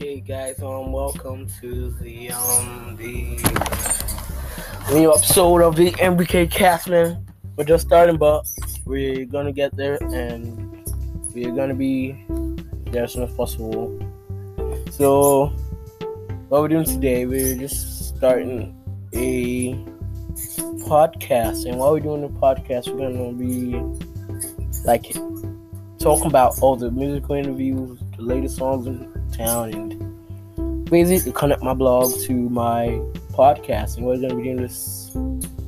Okay, guys, um, welcome to the um the new episode of the MBK Cast, man. We're just starting, but we're gonna get there, and we're gonna be there as soon as possible. So, what we're doing today, we're just starting a podcast, and while we're doing the podcast, we're gonna be like talking about all the musical interviews, the latest songs in town, and basically connect my blog to my podcast. And we're gonna be doing this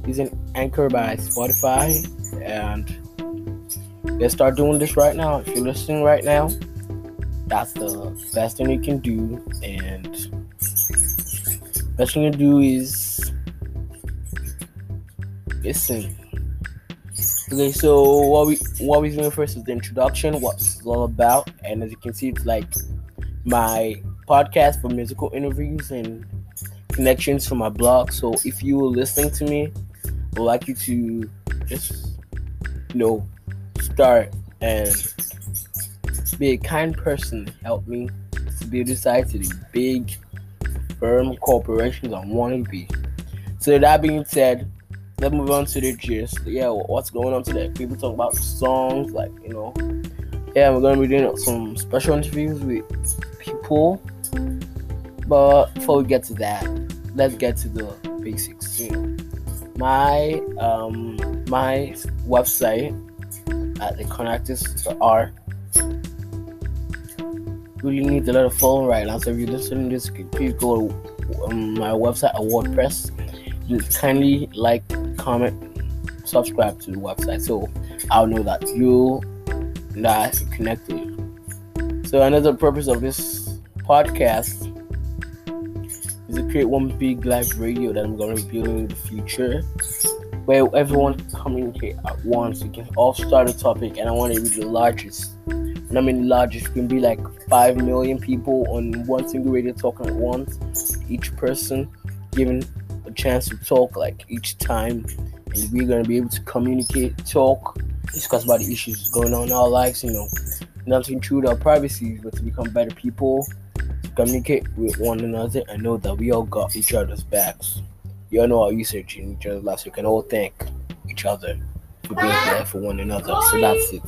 using Anchor by Spotify, and let's start doing this right now. If you're listening right now, that's the best thing you can do, and best thing you do is listen. Okay, so what we what we're doing first is the introduction, what's it's all about, and as you can see, it's like my podcast for musical interviews and connections for my blog. So if you were listening to me, I would like you to just you know start and be a kind person. Help me to this side to the big firm corporations I want to be. So that being said, let's move on to the gist. Yeah, what's going on today? People talk about songs, like you know. Yeah, we're gonna be doing some special interviews with people. But before we get to that, let's get to the basics. You know, my um my website at the connectors are really needs a lot of phone right now. So if you're listening to this, please go to um, my website at WordPress. Just kindly like, comment, subscribe to the website so I'll know that you that connected. So another purpose of this podcast is to create one big live radio that I'm going to be building in the future, where everyone can communicate at once. You can all start a topic, and I want to be the largest. When I mean largest, it can be like five million people on one single radio talking at once. Each person given a chance to talk like each time, and we're gonna be able to communicate, talk, discuss about the issues going on in our lives. You know, not to intrude our privacy, but to become better people, to communicate with one another, and know that we all got each other's backs. You all know our research in each other's lives. We can all thank each other for being there for one another. So that's it.